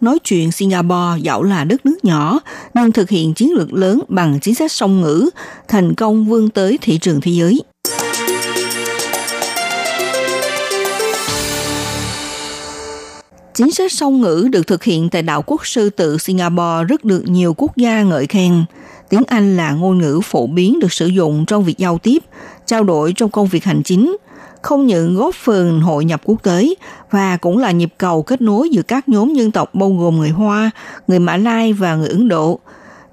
nói chuyện Singapore dẫu là đất nước nhỏ nhưng thực hiện chiến lược lớn bằng chính sách song ngữ, thành công vươn tới thị trường thế giới. Chính sách song ngữ được thực hiện tại đảo quốc sư tự Singapore rất được nhiều quốc gia ngợi khen. Tiếng Anh là ngôn ngữ phổ biến được sử dụng trong việc giao tiếp, trao đổi trong công việc hành chính – không những góp phần hội nhập quốc tế và cũng là nhịp cầu kết nối giữa các nhóm dân tộc bao gồm người Hoa, người Mã Lai và người Ấn Độ.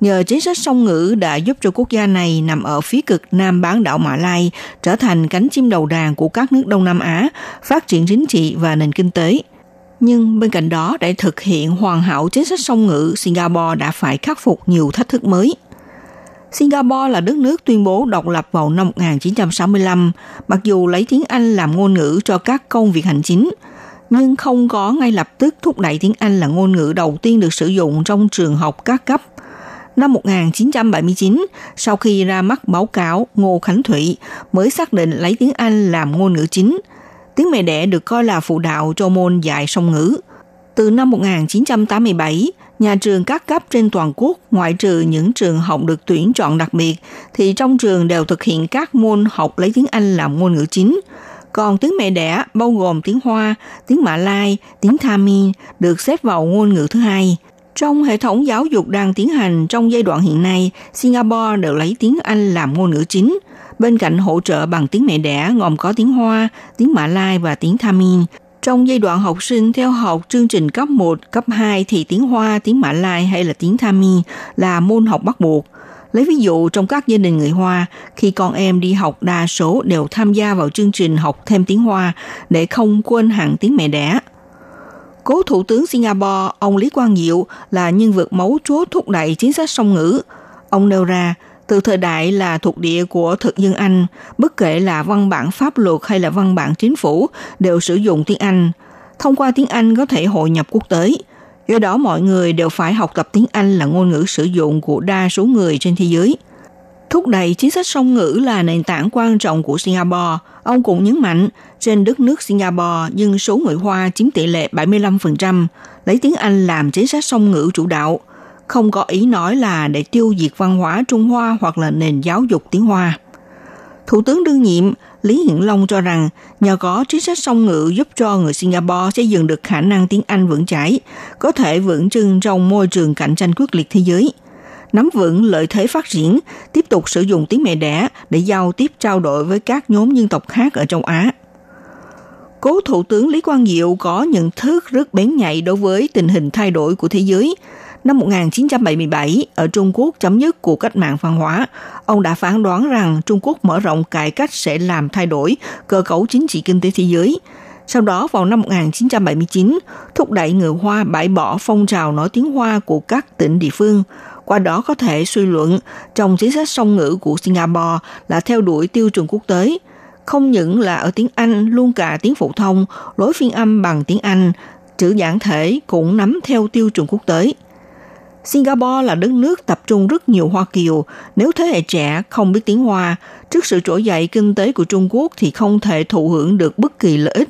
Nhờ chính sách song ngữ đã giúp cho quốc gia này nằm ở phía cực nam bán đảo Mã Lai trở thành cánh chim đầu đàn của các nước Đông Nam Á, phát triển chính trị và nền kinh tế. Nhưng bên cạnh đó, để thực hiện hoàn hảo chính sách song ngữ, Singapore đã phải khắc phục nhiều thách thức mới – Singapore là đất nước tuyên bố độc lập vào năm 1965, mặc dù lấy tiếng Anh làm ngôn ngữ cho các công việc hành chính, nhưng không có ngay lập tức thúc đẩy tiếng Anh là ngôn ngữ đầu tiên được sử dụng trong trường học các cấp. Năm 1979, sau khi ra mắt báo cáo Ngô Khánh Thủy mới xác định lấy tiếng Anh làm ngôn ngữ chính. Tiếng mẹ đẻ được coi là phụ đạo cho môn dạy song ngữ. Từ năm 1987, nhà trường các cấp trên toàn quốc ngoại trừ những trường học được tuyển chọn đặc biệt thì trong trường đều thực hiện các môn học lấy tiếng Anh làm ngôn ngữ chính. Còn tiếng mẹ đẻ bao gồm tiếng Hoa, tiếng Mã Lai, tiếng Tamil được xếp vào ngôn ngữ thứ hai. Trong hệ thống giáo dục đang tiến hành trong giai đoạn hiện nay, Singapore đều lấy tiếng Anh làm ngôn ngữ chính. Bên cạnh hỗ trợ bằng tiếng mẹ đẻ gồm có tiếng Hoa, tiếng Mã Lai và tiếng Tamil, trong giai đoạn học sinh theo học chương trình cấp 1, cấp 2 thì tiếng Hoa, tiếng Mã Lai hay là tiếng Thami là môn học bắt buộc. Lấy ví dụ trong các gia đình người Hoa, khi con em đi học đa số đều tham gia vào chương trình học thêm tiếng Hoa để không quên hẳn tiếng mẹ đẻ. Cố Thủ tướng Singapore, ông Lý Quang Diệu là nhân vật mấu chốt thúc đẩy chính sách song ngữ. Ông nêu ra, từ thời đại là thuộc địa của thực dân Anh, bất kể là văn bản pháp luật hay là văn bản chính phủ đều sử dụng tiếng Anh. Thông qua tiếng Anh có thể hội nhập quốc tế. Do đó mọi người đều phải học tập tiếng Anh là ngôn ngữ sử dụng của đa số người trên thế giới. Thúc đẩy chính sách song ngữ là nền tảng quan trọng của Singapore. Ông cũng nhấn mạnh, trên đất nước Singapore, dân số người Hoa chiếm tỷ lệ 75%, lấy tiếng Anh làm chính sách song ngữ chủ đạo – không có ý nói là để tiêu diệt văn hóa Trung Hoa hoặc là nền giáo dục tiếng Hoa. Thủ tướng đương nhiệm Lý Hiển Long cho rằng nhờ có chính sách song ngữ giúp cho người Singapore xây dựng được khả năng tiếng Anh vững chãi, có thể vững chừng trong môi trường cạnh tranh quyết liệt thế giới, nắm vững lợi thế phát triển, tiếp tục sử dụng tiếng mẹ đẻ để giao tiếp trao đổi với các nhóm dân tộc khác ở châu Á. Cố Thủ tướng Lý Quang Diệu có nhận thức rất bén nhạy đối với tình hình thay đổi của thế giới – Năm 1977, ở Trung Quốc chấm dứt cuộc cách mạng văn hóa, ông đã phán đoán rằng Trung Quốc mở rộng cải cách sẽ làm thay đổi cơ cấu chính trị kinh tế thế giới. Sau đó vào năm 1979, thúc đẩy người Hoa bãi bỏ phong trào nói tiếng Hoa của các tỉnh địa phương. Qua đó có thể suy luận trong chính sách song ngữ của Singapore là theo đuổi tiêu chuẩn quốc tế, không những là ở tiếng Anh luôn cả tiếng phổ thông, lối phiên âm bằng tiếng Anh, chữ giản thể cũng nắm theo tiêu chuẩn quốc tế. Singapore là đất nước tập trung rất nhiều Hoa Kiều. Nếu thế hệ trẻ không biết tiếng Hoa, trước sự trỗi dậy kinh tế của Trung Quốc thì không thể thụ hưởng được bất kỳ lợi ích.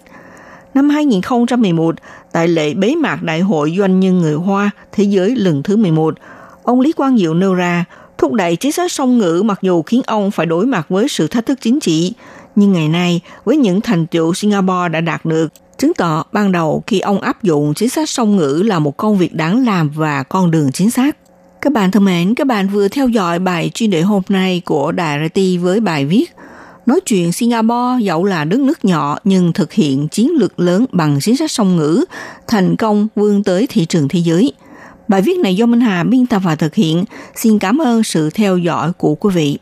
Năm 2011, tại lễ bế mạc Đại hội Doanh nhân người Hoa Thế giới lần thứ 11, ông Lý Quang Diệu nêu ra, thúc đẩy chính sách song ngữ mặc dù khiến ông phải đối mặt với sự thách thức chính trị, nhưng ngày nay với những thành tựu Singapore đã đạt được, chứng tỏ ban đầu khi ông áp dụng chính sách song ngữ là một công việc đáng làm và con đường chính xác. Các bạn thân mến, các bạn vừa theo dõi bài chuyên đề hôm nay của Đài RT với bài viết Nói chuyện Singapore dẫu là đất nước nhỏ nhưng thực hiện chiến lược lớn bằng chính sách song ngữ, thành công vươn tới thị trường thế giới. Bài viết này do Minh Hà biên tập và thực hiện. Xin cảm ơn sự theo dõi của quý vị.